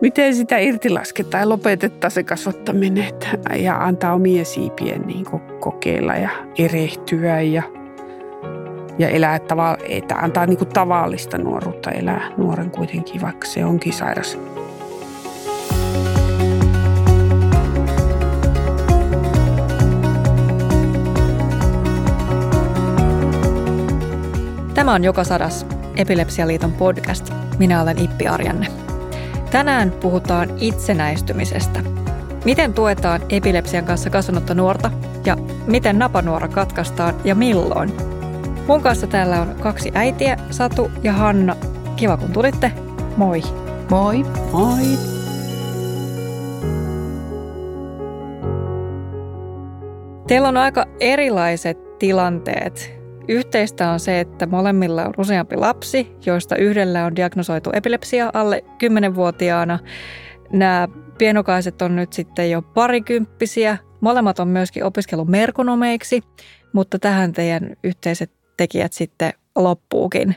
miten sitä irti lasketaan ja lopetetaan se kasvattaminen ja antaa omien siipien niin kokeilla ja erehtyä ja, ja elää tavalla, että antaa niin kuin tavallista nuoruutta elää nuoren kuitenkin, vaikka se onkin sairas. Tämä on Joka sadas Epilepsialiiton podcast. Minä olen Ippi Arjanne. Tänään puhutaan itsenäistymisestä. Miten tuetaan epilepsian kanssa kasvanutta nuorta ja miten napanuora katkaistaan ja milloin? Mun kanssa täällä on kaksi äitiä, Satu ja Hanna. Kiva kun tulitte. Moi. Moi. Moi. Teillä on aika erilaiset tilanteet Yhteistä on se, että molemmilla on useampi lapsi, joista yhdellä on diagnosoitu epilepsia alle 10-vuotiaana. Nämä pienokaiset on nyt sitten jo parikymppisiä. Molemmat on myöskin opiskellut merkonomeiksi, mutta tähän teidän yhteiset tekijät sitten loppuukin.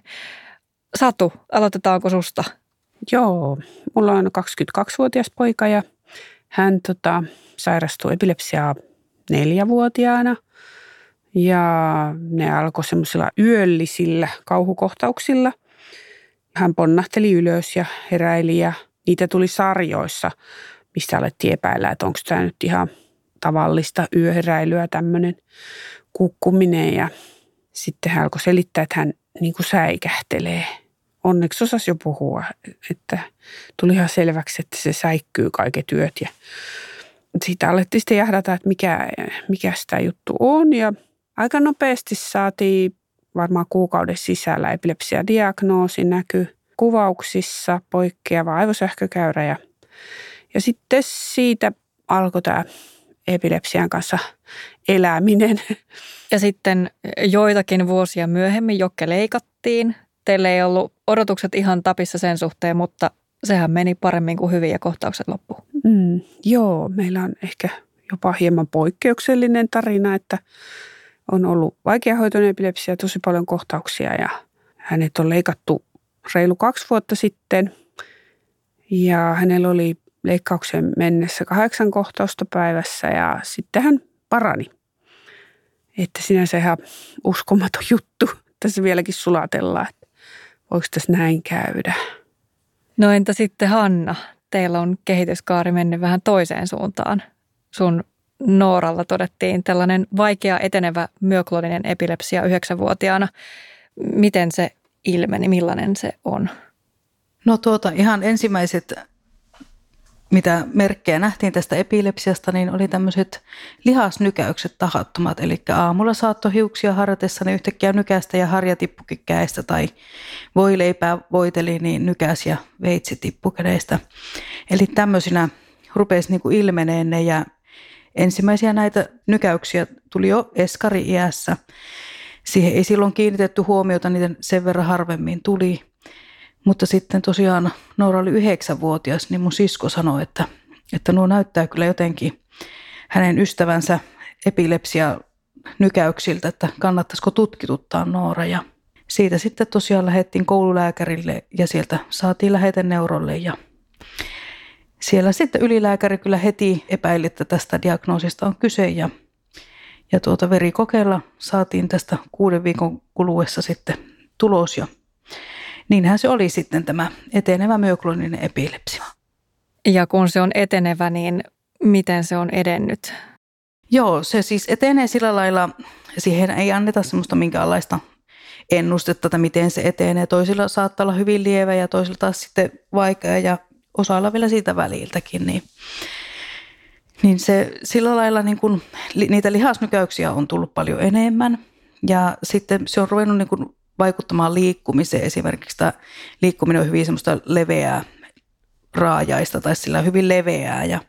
Satu, aloitetaanko susta? Joo, mulla on 22-vuotias poika ja hän tota, sairastui epilepsiaa neljävuotiaana – ja ne alkoi semmoisilla yöllisillä kauhukohtauksilla. Hän ponnahteli ylös ja heräili ja niitä tuli sarjoissa, mistä alettiin epäillä, että onko tämä nyt ihan tavallista yöheräilyä tämmöinen kukkuminen. Ja sitten hän alkoi selittää, että hän niin kuin säikähtelee. Onneksi osasi jo puhua, että tuli ihan selväksi, että se säikkyy kaiket työt. Ja siitä alettiin sitten jahdata, että mikä, mikä sitä juttu on. Ja Aika nopeasti saatiin varmaan kuukauden sisällä epilepsiadiagnoosi näky kuvauksissa, poikkeava aivosähkökäyrä ja, ja sitten siitä alkoi tämä epilepsian kanssa eläminen. Ja sitten joitakin vuosia myöhemmin Jokke leikattiin. Teille ei ollut odotukset ihan tapissa sen suhteen, mutta sehän meni paremmin kuin hyvin ja kohtaukset loppu. Mm, joo, meillä on ehkä jopa hieman poikkeuksellinen tarina, että on ollut vaikeahoitoinen epilepsia, tosi paljon kohtauksia ja hänet on leikattu reilu kaksi vuotta sitten. Ja hänellä oli leikkauksen mennessä kahdeksan kohtausta päivässä ja sitten hän parani. Että sinänsä ihan uskomaton juttu. Tässä vieläkin sulatellaan, että voiko tässä näin käydä. No entä sitten Hanna? Teillä on kehityskaari mennyt vähän toiseen suuntaan. Sun Nooralla todettiin tällainen vaikea etenevä myokloninen epilepsia yhdeksänvuotiaana. Miten se ilmeni, millainen se on? No tuota ihan ensimmäiset, mitä merkkejä nähtiin tästä epilepsiasta, niin oli tämmöiset lihasnykäykset tahattomat. Eli aamulla saattoi hiuksia harjatessa ne yhtäkkiä nykästä ja harja tippukin käestä tai voileipää voiteli, niin nykäs ja veitsi tippu kädestä. Eli tämmöisinä rupesi niin ilmeneen ne ja Ensimmäisiä näitä nykäyksiä tuli jo eskari-iässä. Siihen ei silloin kiinnitetty huomiota, niiden sen verran harvemmin tuli. Mutta sitten tosiaan Noora oli yhdeksänvuotias, niin mun sisko sanoi, että, että nuo näyttää kyllä jotenkin hänen ystävänsä epilepsia nykäyksiltä, että kannattaisiko tutkituttaa Noora. Ja siitä sitten tosiaan lähdettiin koululääkärille ja sieltä saatiin lähete neurolle ja siellä sitten ylilääkäri kyllä heti epäili, että tästä diagnoosista on kyse ja, ja tuota verikokeella saatiin tästä kuuden viikon kuluessa sitten tulos ja niinhän se oli sitten tämä etenevä myokloninen epilepsia. Ja kun se on etenevä, niin miten se on edennyt? Joo, se siis etenee sillä lailla, siihen ei anneta semmoista minkäänlaista ennustetta, että miten se etenee. Toisilla saattaa olla hyvin lievä ja toisilla taas sitten vaikea ja osalla vielä siitä väliltäkin, niin, niin se sillä lailla niin kuin, niitä lihasnykäyksiä on tullut paljon enemmän ja sitten se on ruvennut niin kuin vaikuttamaan liikkumiseen. Esimerkiksi tämä liikkuminen on hyvin semmoista leveää raajaista tai sillä hyvin leveää ja,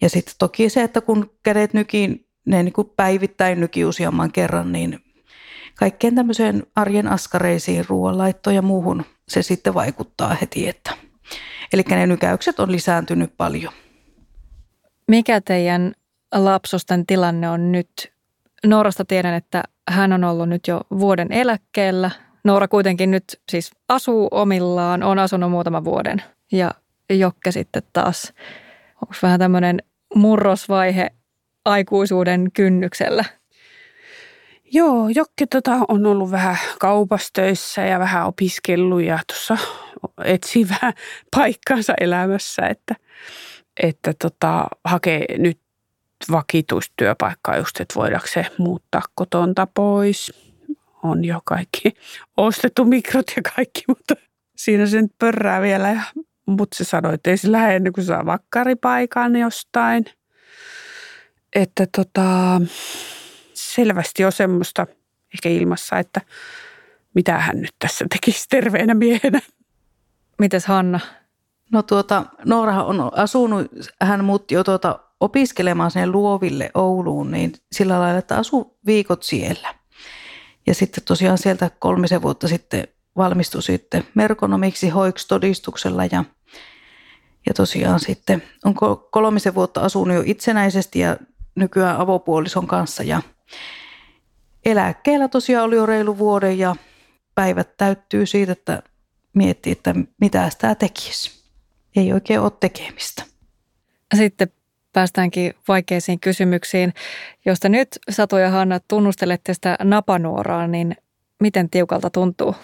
ja sitten toki se, että kun kädet nykii, ne niin kuin päivittäin nyki useamman kerran, niin kaikkeen tämmöiseen arjen askareisiin, ruoanlaittoon ja muuhun se sitten vaikuttaa heti, että – Eli ne nykäykset on lisääntynyt paljon. Mikä teidän lapsusten tilanne on nyt? Noorasta tiedän, että hän on ollut nyt jo vuoden eläkkeellä. Noora kuitenkin nyt siis asuu omillaan, on asunut muutaman vuoden. Ja Jokke sitten taas? Onko vähän tämmöinen murrosvaihe aikuisuuden kynnyksellä? Joo, Jokke tota, on ollut vähän kaupastöissä ja vähän opiskellut ja tuossa etsii vähän paikkansa elämässä, että, että tota, hakee nyt vakituistyöpaikkaa just, että voidaanko se muuttaa kotonta pois. On jo kaikki ostettu mikrot ja kaikki, mutta siinä se nyt pörrää vielä. Ja, mutta se sanoi, että ei se lähde ennen kuin saa vakkaripaikan jostain. Että tota, selvästi on semmoista ehkä ilmassa, että mitä hän nyt tässä tekisi terveenä miehenä. Mites Hanna? No tuota, Noora on asunut, hän muutti jo tuota opiskelemaan sinne luoville Ouluun, niin sillä lailla, että asuu viikot siellä. Ja sitten tosiaan sieltä kolmisen vuotta sitten valmistui sitten merkonomiksi hoiks-todistuksella ja, ja tosiaan sitten on kolmisen vuotta asunut jo itsenäisesti ja nykyään avopuolison kanssa ja eläkkeellä tosiaan oli jo reilu vuoden ja päivät täyttyy siitä, että miettii, että mitä sitä tekisi. Ei oikein ole tekemistä. Sitten päästäänkin vaikeisiin kysymyksiin, josta nyt Satu ja Hanna tunnustelette sitä napanuoraa, niin miten tiukalta tuntuu?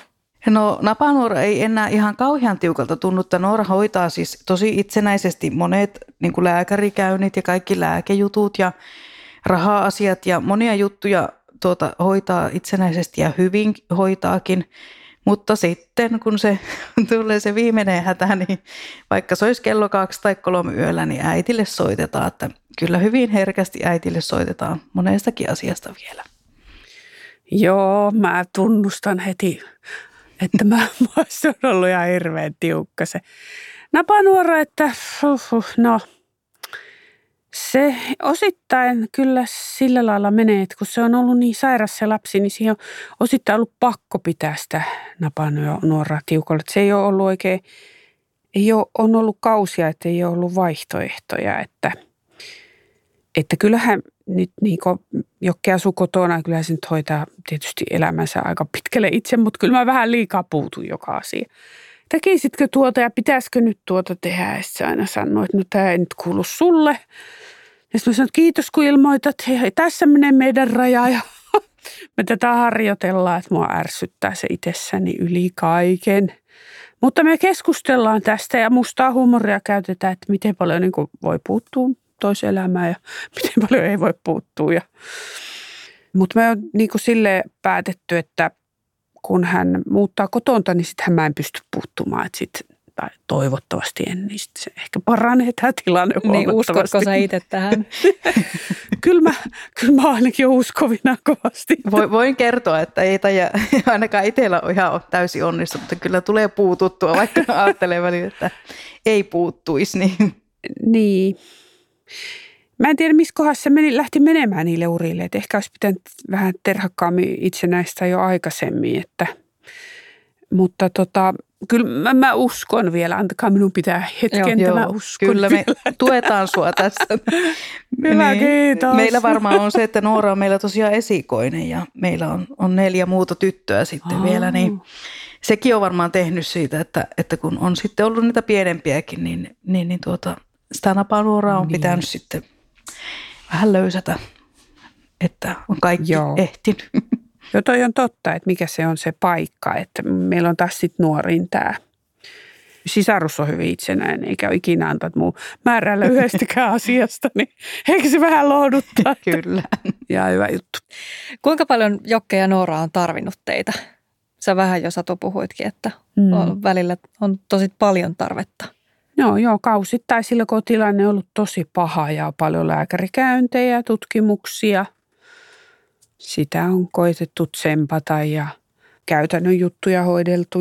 No napanuora ei enää ihan kauhean tiukalta tunnu, että Noora hoitaa siis tosi itsenäisesti monet niin kuin lääkärikäynnit ja kaikki lääkejutut ja raha-asiat ja monia juttuja tuota, hoitaa itsenäisesti ja hyvin hoitaakin. Mutta sitten kun se tulee se viimeinen hätä, niin vaikka se olisi kello kaksi tai kolme yöllä, niin äitille soitetaan. Että kyllä hyvin herkästi äitille soitetaan monestakin asiasta vielä. Joo, mä tunnustan heti, että mä, mä on ollut ihan hirveän tiukka se napanuora, että no – se osittain kyllä sillä lailla menee, että kun se on ollut niin sairas se lapsi, niin siihen on osittain ollut pakko pitää sitä napanuoraa tiukalla. Se ei ole ollut oikein, ei ole, on ollut kausia, että ei ole ollut vaihtoehtoja, että, että kyllähän nyt niin Jokke asuu kotona, kyllähän se nyt hoitaa tietysti elämänsä aika pitkälle itse, mutta kyllä mä vähän liikaa puutun joka asia. Tekisitkö tuota ja pitäisikö nyt tuota tehdä? Ja se aina sanoo, että no tämä ei nyt kuulu sulle. Ja sitten mä sanoin, että kiitos kun ilmoitat, hei, tässä menee meidän raja ja me tätä harjoitellaan, että mua ärsyttää se itsessäni yli kaiken. Mutta me keskustellaan tästä ja mustaa huumoria käytetään, että miten paljon niin voi puuttua toiselämään ja miten paljon ei voi puuttua. Ja, mutta me on niin sille päätetty, että kun hän muuttaa kotonta, niin sitten mä en pysty puuttumaan. Että sit tai toivottavasti en, niin se ehkä paranee tämä tilanne Niin uskotko sä itse tähän? kyllä, mä, kyllä mä ainakin uskovina kovasti. Voin kertoa, että ei taja, ainakaan itsellä ole ihan täysin onnistunut, mutta kyllä tulee puututtua, vaikka ajattelee välillä, että ei puuttuisi. Niin. niin. Mä en tiedä, missä kohdassa se meni, lähti menemään niille urille. Että ehkä olisi pitänyt vähän terhakkaammin itsenäistä jo aikaisemmin. Että, mutta tota, kyllä mä, mä uskon vielä, antakaa minun pitää hetken, joo, mä uskon Kyllä vielä. me tuetaan sua tässä. Hyvä, niin, kiitos. Meillä varmaan on se, että Noora on meillä tosiaan esikoinen ja meillä on, on neljä muuta tyttöä sitten oh. vielä, niin sekin on varmaan tehnyt siitä, että, että kun on sitten ollut niitä pienempiäkin, niin, niin, niin tuota, sitä napanuoraa on niin. pitänyt sitten vähän löysätä, että on kaikki Joo. ehtinyt. Joo, toi on totta, että mikä se on se paikka, että meillä on taas sitten nuorin tämä sisarus on hyvin itsenäinen, eikä ole ikinä antanut muu määrällä yhdestäkään asiasta, niin eikö se vähän lohduttaa? Kyllä. Ja hyvä juttu. Kuinka paljon Jokke ja Noora on tarvinnut teitä? Sä vähän jo Satu puhuitkin, että mm. on, välillä on tosi paljon tarvetta. Joo, joo, kausittain sillä kun tilanne on ollut tosi paha ja paljon lääkärikäyntejä, tutkimuksia – sitä on koitettu tsempata ja käytännön juttuja hoideltu.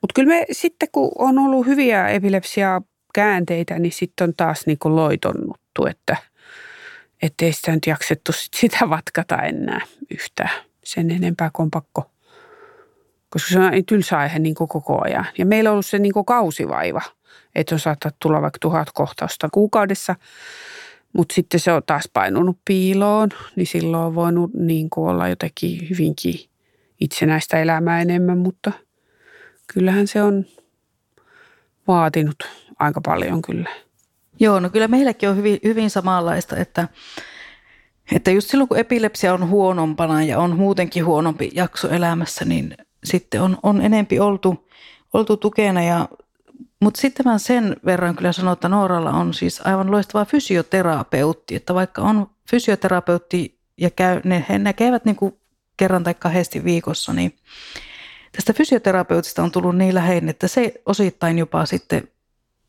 Mutta kyllä me sitten, kun on ollut hyviä epilepsia käänteitä, niin sitten on taas niin kuin loitonnuttu, että ei sitä nyt jaksettu sit sitä vatkata enää yhtään sen enempää kuin pakko. Koska se on tylsä aihe niin kuin koko ajan. Ja meillä on ollut se niin kuin kausivaiva, että on saattaa tulla vaikka tuhat kohtausta kuukaudessa – mutta sitten se on taas painunut piiloon, niin silloin on voinut niin kuin olla jotenkin hyvinkin itsenäistä elämää enemmän, mutta kyllähän se on vaatinut aika paljon kyllä. Joo, no kyllä meilläkin on hyvin, hyvin samanlaista, että, että just silloin kun epilepsia on huonompana ja on muutenkin huonompi jakso elämässä, niin sitten on, on enempi oltu, oltu tukena ja mutta sitten mä sen verran kyllä sanon, että Nooralla on siis aivan loistava fysioterapeutti, että vaikka on fysioterapeutti ja käy, ne, he näkevät niin kuin kerran tai kahdesti viikossa, niin tästä fysioterapeutista on tullut niin läheinen, että se osittain jopa sitten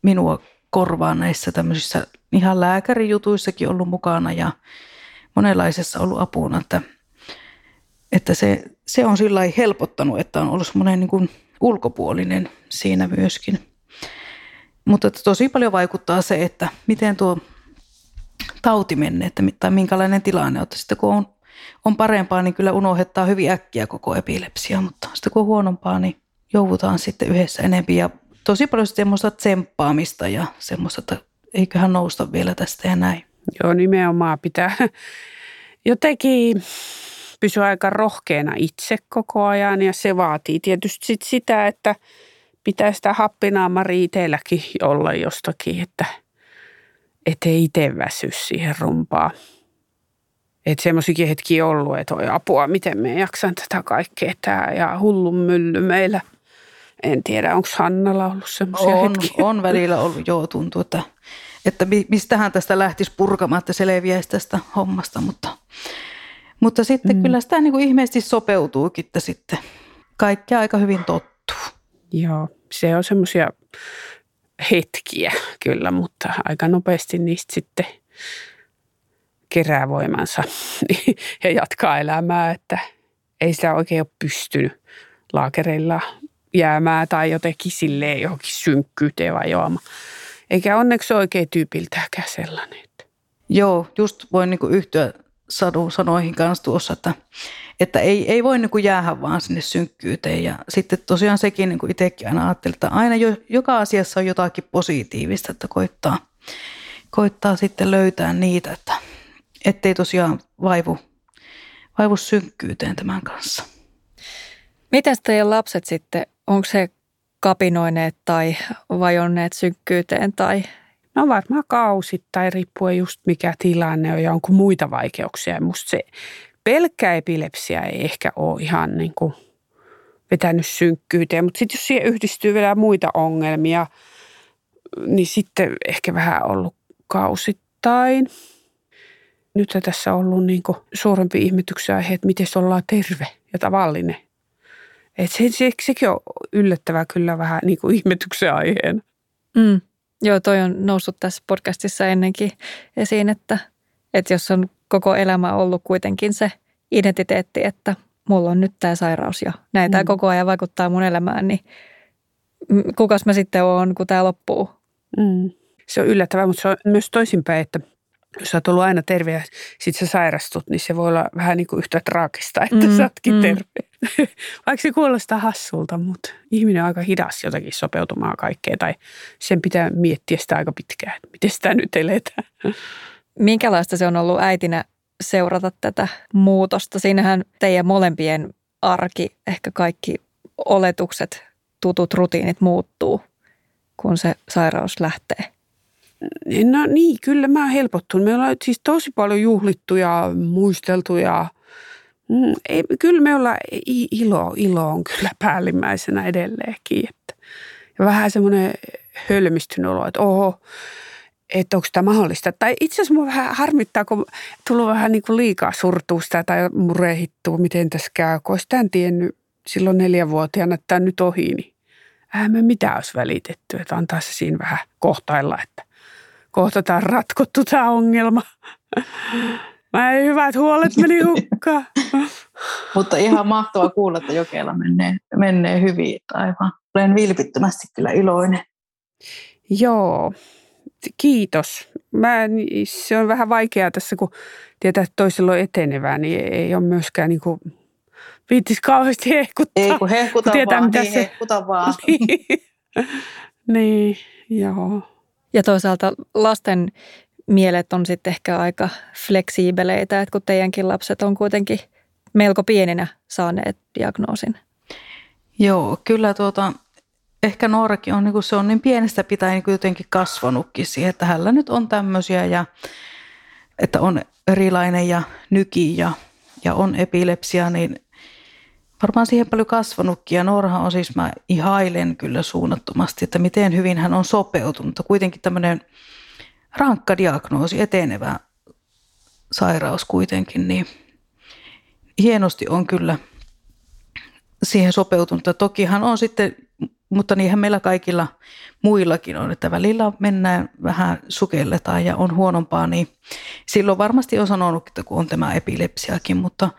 minua korvaa näissä tämmöisissä ihan lääkärijutuissakin ollut mukana ja monenlaisessa ollut apuna, että, että se, se on sillä helpottanut, että on ollut semmoinen niin kuin ulkopuolinen siinä myöskin. Mutta tosi paljon vaikuttaa se, että miten tuo tauti menee, että, tai minkälainen tilanne on. Sitten kun on, on parempaa, niin kyllä unohdetaan hyvin äkkiä koko epilepsia, mutta sitten kun on huonompaa, niin joudutaan sitten yhdessä enempi. Ja tosi paljon semmoista tsemppaamista ja semmoista, että eiköhän nousta vielä tästä ja näin. Joo, nimenomaan pitää jotenkin pysyä aika rohkeana itse koko ajan ja se vaatii tietysti sit sitä, että pitää sitä happinaamari itselläkin olla jostakin, että ettei itse väsy siihen rumpaan. Että semmoisikin hetki ollut, että oi apua, miten me jaksan tätä kaikkea tää ja hullun mylly meillä. En tiedä, onko Hannalla ollut semmoisia on, hetkiä? On välillä ollut, joo, tuntuu, että, että mistähän tästä lähtisi purkamaan, että selviäisi tästä hommasta, mutta, mutta sitten mm. kyllä sitä niin kuin ihmeesti sopeutuukin, että sitten kaikki aika hyvin tottuu. Joo, se on semmoisia hetkiä kyllä, mutta aika nopeasti niistä sitten kerää voimansa ja jatkaa elämää, että ei sitä oikein ole pystynyt laakereilla jäämään tai jotenkin silleen johonkin synkkyyteen vajoamaan. Eikä onneksi oikein tyypiltäkään sellainen. Joo, just voin niin yhtyä sanoihin kanssa tuossa, että, että ei, ei voi niin kuin jäädä vaan sinne synkkyyteen. Ja sitten tosiaan sekin niin kuin itsekin aina ajattelin, että aina jo, joka asiassa on jotakin positiivista, että koittaa, koittaa sitten löytää niitä, että ettei tosiaan vaivu, vaivu synkkyyteen tämän kanssa. Miten teidän lapset sitten, onko se kapinoineet tai vajonneet synkkyyteen tai No varmaan kausittain, riippuen just mikä tilanne on ja onko muita vaikeuksia. Musta se pelkkä epilepsia ei ehkä ole ihan niin kuin vetänyt synkkyyteen, mutta sitten jos siihen yhdistyy vielä muita ongelmia, niin sitten ehkä vähän ollut kausittain. Nyt tässä on ollut niin suurempi ihmetyksen aihe, että miten se ollaan terve ja tavallinen. Et se, se, sekin on yllättävää kyllä vähän niin kuin ihmetyksen aiheena. Mm. Joo, toi on noussut tässä podcastissa ennenkin esiin, että, että jos on koko elämä ollut kuitenkin se identiteetti, että mulla on nyt tämä sairaus ja näitä mm. koko ajan vaikuttaa mun elämään, niin kukas mä sitten oon, kun tämä loppuu? Mm. Se on yllättävää, mutta se on myös toisinpäin, että jos sä oot ollut aina terve ja sit sä sairastut, niin se voi olla vähän niin kuin yhtä traagista, että mm, sä ootkin mm. terve. Vaikka se kuulostaa hassulta, mutta ihminen on aika hidas jotenkin sopeutumaan kaikkeen tai sen pitää miettiä sitä aika pitkään, että miten sitä nyt eletään. Minkälaista se on ollut äitinä seurata tätä muutosta? Siinähän teidän molempien arki, ehkä kaikki oletukset, tutut rutiinit muuttuu, kun se sairaus lähtee. No niin, kyllä mä oon helpottunut. Me ollaan siis tosi paljon juhlittu ja muisteltu ja mm, ei, kyllä me ollaan, ilo, ilo on kyllä päällimmäisenä edelleenkin. Että, ja vähän semmoinen hölmistynyt olo, että oho, että onko tämä mahdollista. Tai itse asiassa mua vähän harmittaa, kun tullut vähän niin kuin liikaa surtuusta tai murehittua, miten tässä käy. Kun olisi tiennyt silloin neljävuotiaana, että tämä nyt ohi, niin eihän me mitään olisi välitetty. Että antaa se siinä vähän kohtailla, että kohta tämä ratkottu tämä ongelma. Mä ei hyvät huolet meni hukkaan. Mutta ihan mahtavaa kuulla, että Jokela menee, menee hyvin. Aivan. Olen vilpittömästi kyllä iloinen. Joo, kiitos. Mä, se on vähän vaikeaa tässä, kun tietää, että toisella on etenevää, niin ei ole myöskään niin kuin, viittis kauheasti hehkuttaa. Ei kun hehkuta tietää, vaan, mitä niin se... hehkuta vaan. niin, niin, joo. Ja toisaalta lasten mielet on sitten ehkä aika fleksiibeleitä, että kun teidänkin lapset on kuitenkin melko pieninä saaneet diagnoosin. Joo, kyllä tuota, ehkä Noorakin on, niin kuin se on niin pienestä pitäen niin jotenkin kasvanutkin siihen, että hänellä nyt on tämmöisiä ja että on erilainen ja nyki ja, ja on epilepsia, niin varmaan siihen paljon kasvanutkin. Ja Noorhan on siis, mä ihailen kyllä suunnattomasti, että miten hyvin hän on sopeutunut. Mutta kuitenkin tämmöinen rankka diagnoosi, etenevä sairaus kuitenkin, niin hienosti on kyllä siihen sopeutunut. Ja tokihan on sitten, mutta niinhän meillä kaikilla muillakin on, että välillä mennään vähän sukelletaan ja on huonompaa, niin silloin varmasti on sanonut, että kun on tämä epilepsiakin, mutta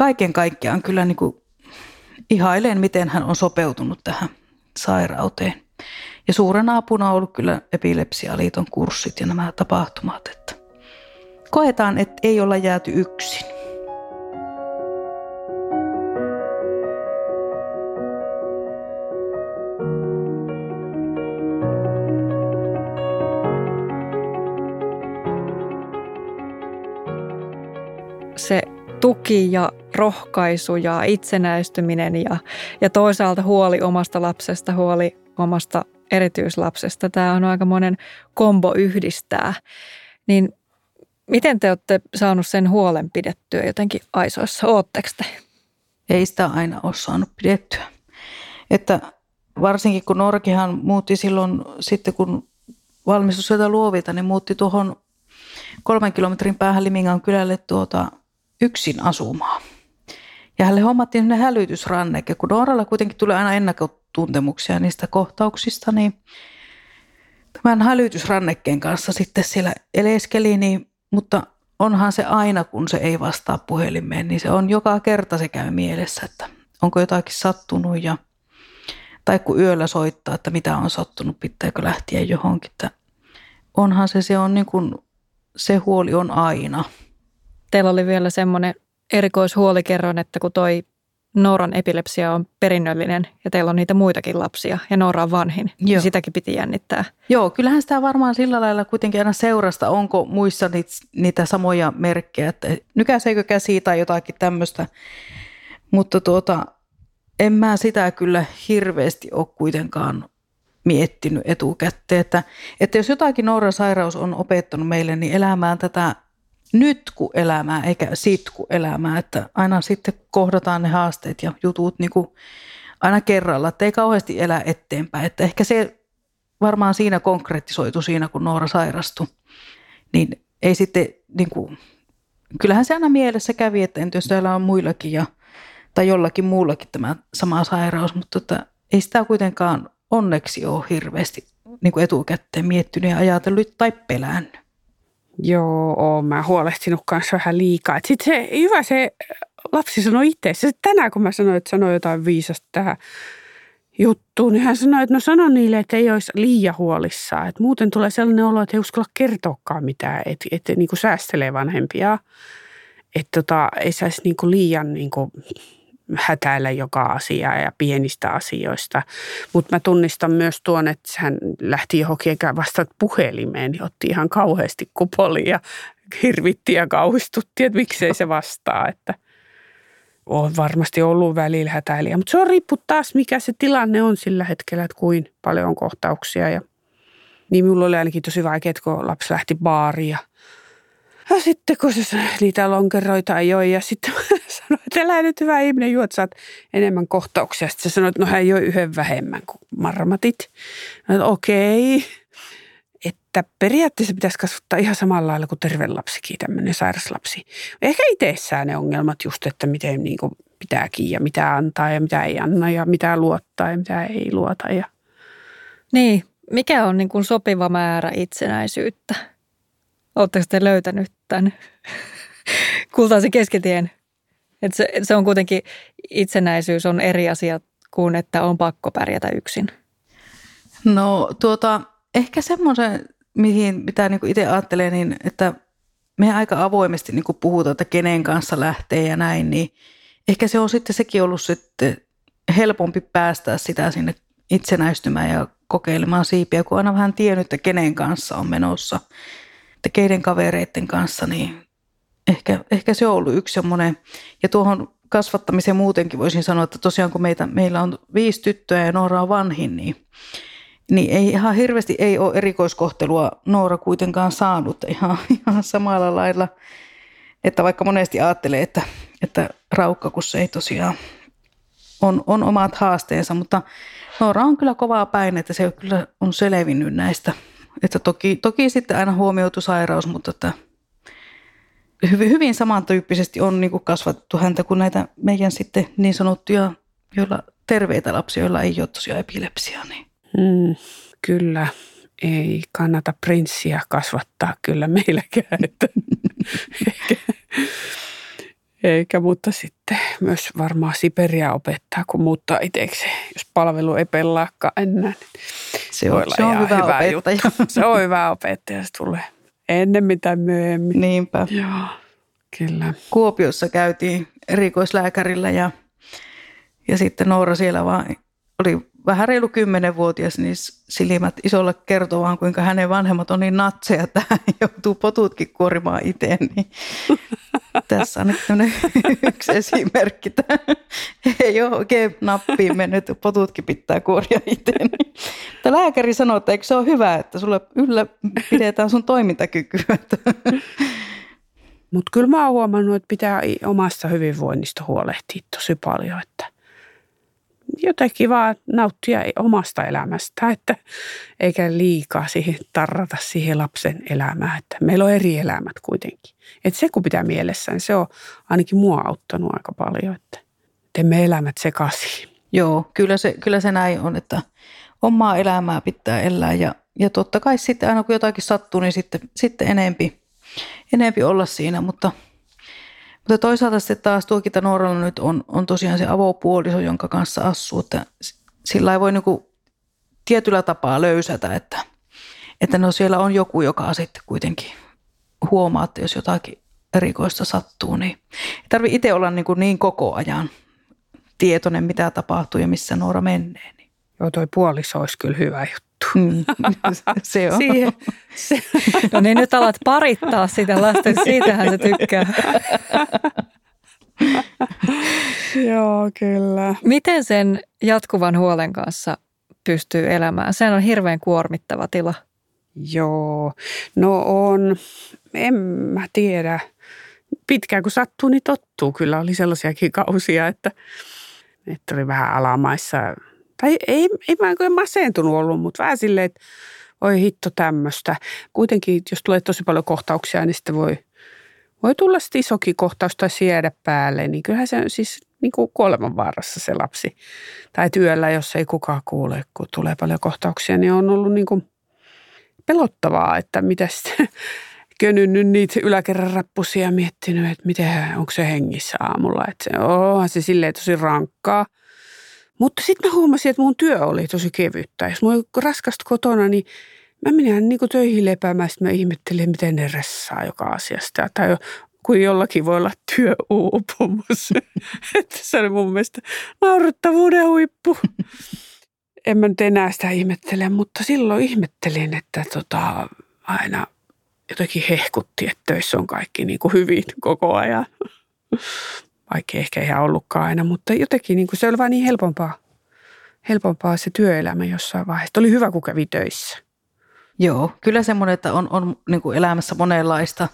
kaiken kaikkiaan kyllä niin kuin ihailen, miten hän on sopeutunut tähän sairauteen. Ja suurena apuna on ollut kyllä Epilepsialiiton kurssit ja nämä tapahtumat, että koetaan, että ei olla jääty yksin. Se tuki ja rohkaisu ja itsenäistyminen ja, ja toisaalta huoli omasta lapsesta, huoli omasta erityislapsesta. Tämä on aika monen kombo yhdistää. Niin miten te olette saanut sen huolen pidettyä jotenkin aisoissa? Ootteko te? Ei sitä aina ole saanut pidettyä. Että varsinkin kun Norkihan muutti silloin sitten, kun valmistus sieltä luovita, niin muutti tuohon kolmen kilometrin päähän Limingan kylälle tuota yksin asumaan. Ja hänelle hommattiin sellainen hälytysranneke, kun Nooralla kuitenkin tulee aina ennakkotuntemuksia niistä kohtauksista, niin tämän hälytysrannekkeen kanssa sitten siellä eleskeli, niin, mutta onhan se aina, kun se ei vastaa puhelimeen, niin se on joka kerta se käy mielessä, että onko jotakin sattunut ja tai kun yöllä soittaa, että mitä on sattunut, pitääkö lähteä johonkin. Että onhan se, se on niin kuin, se huoli on aina. Teillä oli vielä semmoinen erikoishuoli kerron, että kun toi Nooran epilepsia on perinnöllinen ja teillä on niitä muitakin lapsia ja Noora on vanhin, niin Joo. niin sitäkin piti jännittää. Joo, kyllähän sitä varmaan sillä lailla kuitenkin aina seurasta, onko muissa niitä, niitä samoja merkkejä, että nykäiseekö käsi tai jotakin tämmöistä. Mutta tuota, en mä sitä kyllä hirveästi ole kuitenkaan miettinyt etukäteen, että, että jos jotakin Nooran sairaus on opettanut meille, niin elämään tätä nyt kun elämää eikä sit kun elämää, että aina sitten kohdataan ne haasteet ja jutut niin kuin aina kerralla, että ei kauheasti elä eteenpäin. Että ehkä se varmaan siinä konkretisoitu siinä, kun Noora sairastui, niin ei sitten, niin kuin, kyllähän se aina mielessä kävi, että entä jos täällä on muillakin ja, tai jollakin muullakin tämä sama sairaus, mutta että ei sitä kuitenkaan onneksi ole hirveästi niin kuin etukäteen miettinyt ja ajatellut tai pelännyt. Joo, oon mä huolehtinut kanssa vähän liikaa. Sitten se hyvä se lapsi sanoi itse, se tänään kun mä sanoin, että sanoi jotain viisasta tähän juttuun, niin hän sanoi, että no sano niille, että ei olisi liian huolissaan. Että muuten tulee sellainen olo, että ei uskalla kertoakaan mitään, että, että niin kuin säästelee vanhempia. Että tota, ei saisi niin kuin liian niin kuin hätäillä joka asiaa ja pienistä asioista. Mutta mä tunnistan myös tuon, että hän lähti johonkin eikä vastata puhelimeen, niin otti ihan kauheasti kupolia ja hirvitti ja kauhistutti, että miksei se vastaa, että on varmasti ollut välillä hätäilijä. Mutta se on riippu taas, mikä se tilanne on sillä hetkellä, että kuin paljon on kohtauksia. Ja, niin minulla oli ainakin tosi vaikea, kun lapsi lähti baariin ja ja sitten kun se niitä lonkeroita ajoi ja sitten sanoi, että älä nyt hyvä ihminen juot, saat enemmän kohtauksia. Sitten se sanoi, että no hän joi yhden vähemmän kuin marmatit. No, okei, okay. että periaatteessa pitäisi kasvattaa ihan samalla lailla kuin terve lapsikin, tämmöinen sairaslapsi. Ehkä itsessään ne ongelmat just, että miten niin kuin pitääkin ja mitä antaa ja mitä ei anna ja mitä luottaa ja mitä ei luota. Ja... Niin, mikä on niin kuin sopiva määrä itsenäisyyttä? Oletteko te löytänyt tämän kultaisen keskitien? Et se, se on kuitenkin, itsenäisyys on eri asia kuin että on pakko pärjätä yksin. No tuota, ehkä semmoisen, mihin mitä niin itse ajattelee, niin että me aika avoimesti niin puhutaan, että kenen kanssa lähtee ja näin, niin ehkä se on sitten sekin ollut sitten helpompi päästä sitä sinne itsenäistymään ja kokeilemaan siipiä, kun aina vähän tiennyt, että kenen kanssa on menossa että keiden kavereiden kanssa, niin ehkä, ehkä se on ollut yksi semmoinen. Ja tuohon kasvattamiseen muutenkin voisin sanoa, että tosiaan kun meitä, meillä on viisi tyttöä ja Noora on vanhin, niin, niin ei ihan hirveästi ei ole erikoiskohtelua Noora kuitenkaan saanut ihan, ihan samalla lailla. Että vaikka monesti ajattelee, että, että raukka, kun se ei tosiaan on, on omat haasteensa, mutta Noora on kyllä kovaa päin, että se kyllä on selvinnyt näistä. Että toki, toki sitten aina huomioitu sairaus, mutta että hyvin, hyvin samantyyppisesti on niin kuin kasvatettu häntä kuin näitä meidän sitten niin sanottuja, joilla terveitä lapsia, joilla ei ole tosiaan epilepsiaa. Niin. Mm, kyllä, ei kannata prinssiä kasvattaa kyllä meilläkään. Että, eikä, eikä, mutta sitten myös varmaan Siperia opettaa, kun muuttaa itseksi, jos palvelu ei pelaakaan enää. Niin se on, se on hyvä, hyvä opettaja. Juttu. Se on hyvä opettaja, se tulee ennemmin tai myöhemmin. Niinpä. Joo, kyllä. Kuopiossa käytiin erikoislääkärillä ja, ja sitten Noora siellä vaan oli vähän reilu kymmenenvuotias, niin silmät isolla kertoo vaan, kuinka hänen vanhemmat on niin natseja, että hän joutuu potutkin kuorimaan itse. Niin tässä on nyt yksi esimerkki. Ei ole oikein nappiin mennyt, potutkin pitää kuoria itse. Niin. Lääkäri sanoo, että eikö se ole hyvä, että sulle ylläpidetään sun toimintakykyä. Mutta kyllä mä oon huomannut, että pitää omasta hyvinvoinnista huolehtia tosi paljon, että – jotenkin vaan nauttia omasta elämästä, että eikä liikaa siihen tarrata siihen lapsen elämään, että meillä on eri elämät kuitenkin. Että se kun pitää mielessä, niin se on ainakin mua auttanut aika paljon, että teemme elämät sekaisin. Joo, kyllä se, kyllä se näin on, että omaa elämää pitää elää ja, ja totta kai sitten aina kun jotakin sattuu, niin sitten, sitten enempi, enempi olla siinä, mutta – mutta toisaalta sitten taas tuokita Nooralla nyt on, on tosiaan se avopuoliso, jonka kanssa asuu, että sillä ei voi niinku tietyllä tapaa löysätä, että, että no siellä on joku, joka sitten kuitenkin huomaa, että jos jotakin erikoista sattuu, niin ei tarvitse itse olla niin, kuin niin koko ajan tietoinen, mitä tapahtuu ja missä Noora menee. Niin. Joo, toi puoliso olisi kyllä hyvä juttu. Mm, se on. Siihen, se. No niin, nyt alat parittaa sitä lasten, siitähän se tykkää. Joo, kyllä. Miten sen jatkuvan huolen kanssa pystyy elämään? Sehän on hirveän kuormittava tila. Joo, no on, en mä tiedä. Pitkään kun sattuu, niin tottuu. Kyllä oli sellaisiakin kausia, että, että oli vähän alamaissa tai ei, ei mä en masentunut ollut, mutta vähän silleen, että oi hitto tämmöistä. Kuitenkin, jos tulee tosi paljon kohtauksia, niin sitten voi, voi tulla sitten isokin kohtaus tai siedä päälle. Niin kyllähän se on siis niin kuin kuolemanvaarassa se lapsi. Tai työllä, jos ei kukaan kuule, kun tulee paljon kohtauksia, niin on ollut niin kuin pelottavaa, että mitä sitten könynnyt niitä yläkerran rappusia miettinyt, että miten, onko se hengissä aamulla. Että se, onhan se silleen tosi rankkaa – mutta sitten mä huomasin, että mun työ oli tosi kevyttä. Jos mulla oli raskasta kotona, niin mä menen niin töihin lepäämään. Sitten mä ihmettelin, miten ne ressaa joka asiasta. Tai kun jollakin voi olla työuupumus. että se oli mun mielestä naurettavuuden huippu. en mä nyt enää sitä ihmettele, mutta silloin ihmettelin, että tota, aina jotenkin hehkutti, että töissä on kaikki niin kuin hyvin koko ajan vaikka ehkä ihan ollutkaan aina, mutta jotenkin niin kuin se oli vain niin helpompaa, helpompaa se työelämä jossain vaiheessa. Oli hyvä, kun kävi töissä. Joo, kyllä semmoinen, että on, on niin kuin elämässä monenlaista,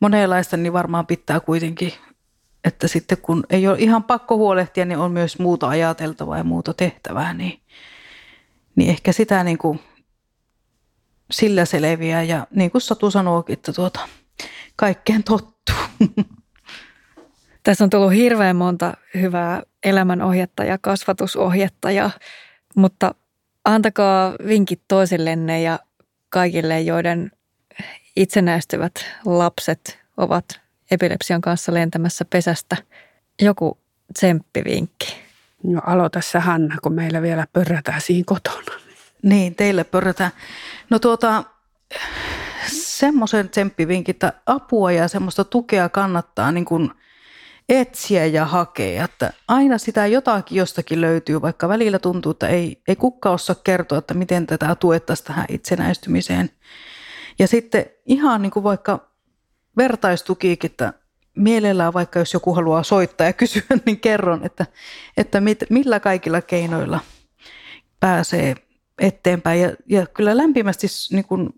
monenlaista, niin varmaan pitää kuitenkin, että sitten kun ei ole ihan pakko huolehtia, niin on myös muuta ajateltavaa ja muuta tehtävää, niin, niin ehkä sitä niin kuin sillä selviää. Ja niin kuin Satu sanookin, että tuota, kaikkeen tottuu. Tässä on tullut hirveän monta hyvää elämänohjetta ja kasvatusohjetta, ja, mutta antakaa vinkit toisillenne ja kaikille, joiden itsenäistyvät lapset ovat epilepsian kanssa lentämässä pesästä. Joku tsemppivinkki. No aloita sä Hanna, kun meillä vielä pörrätään siinä kotona. Niin, teille pörrätään. No tuota, semmoisen tsemppivinkin, että apua ja semmoista tukea kannattaa niin kuin – etsiä ja hakea. Että aina sitä jotakin jostakin löytyy, vaikka välillä tuntuu, että ei, ei kukka osaa kertoa, että miten tätä tuettaisiin tähän itsenäistymiseen. Ja sitten ihan niin kuin vaikka vertaistukiikin, että mielellään, vaikka jos joku haluaa soittaa ja kysyä, niin kerron, että, että mit, millä kaikilla keinoilla pääsee eteenpäin. Ja, ja kyllä lämpimästi niin kuin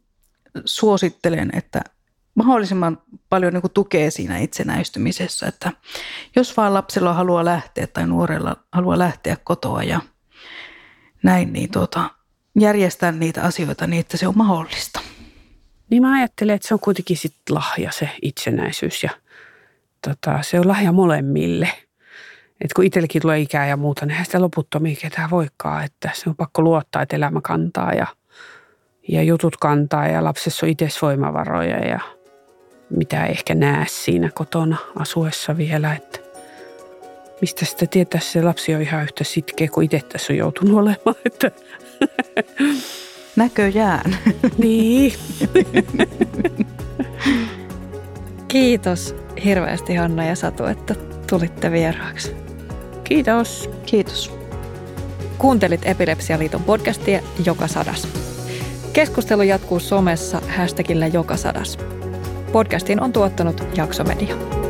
suosittelen, että mahdollisimman paljon niin kuin tukee siinä itsenäistymisessä, että jos vaan lapsella haluaa lähteä tai nuorella haluaa lähteä kotoa ja näin, niin tuota, järjestää niitä asioita niin, että se on mahdollista. Niin mä ajattelen, että se on kuitenkin sit lahja se itsenäisyys ja tota, se on lahja molemmille. Et kun itsellekin tulee ikää ja muuta, niin sitä loputtomia ketään voikaan, että se on pakko luottaa, että elämä kantaa ja, ja jutut kantaa ja lapsessa on itse voimavaroja ja mitä ehkä näe siinä kotona asuessa vielä, että mistä sitä tietää, se lapsi on ihan yhtä sitkeä kuin itse tässä on joutunut olemaan. Että. Näköjään. Niin. Kiitos hirveästi Hanna ja Satu, että tulitte vieraaksi. Kiitos. Kiitos. Kuuntelit Epilepsialiiton podcastia Joka sadas. Keskustelu jatkuu somessa hashtagillä Joka sadas. Podcastin on tuottanut Jaksomedia.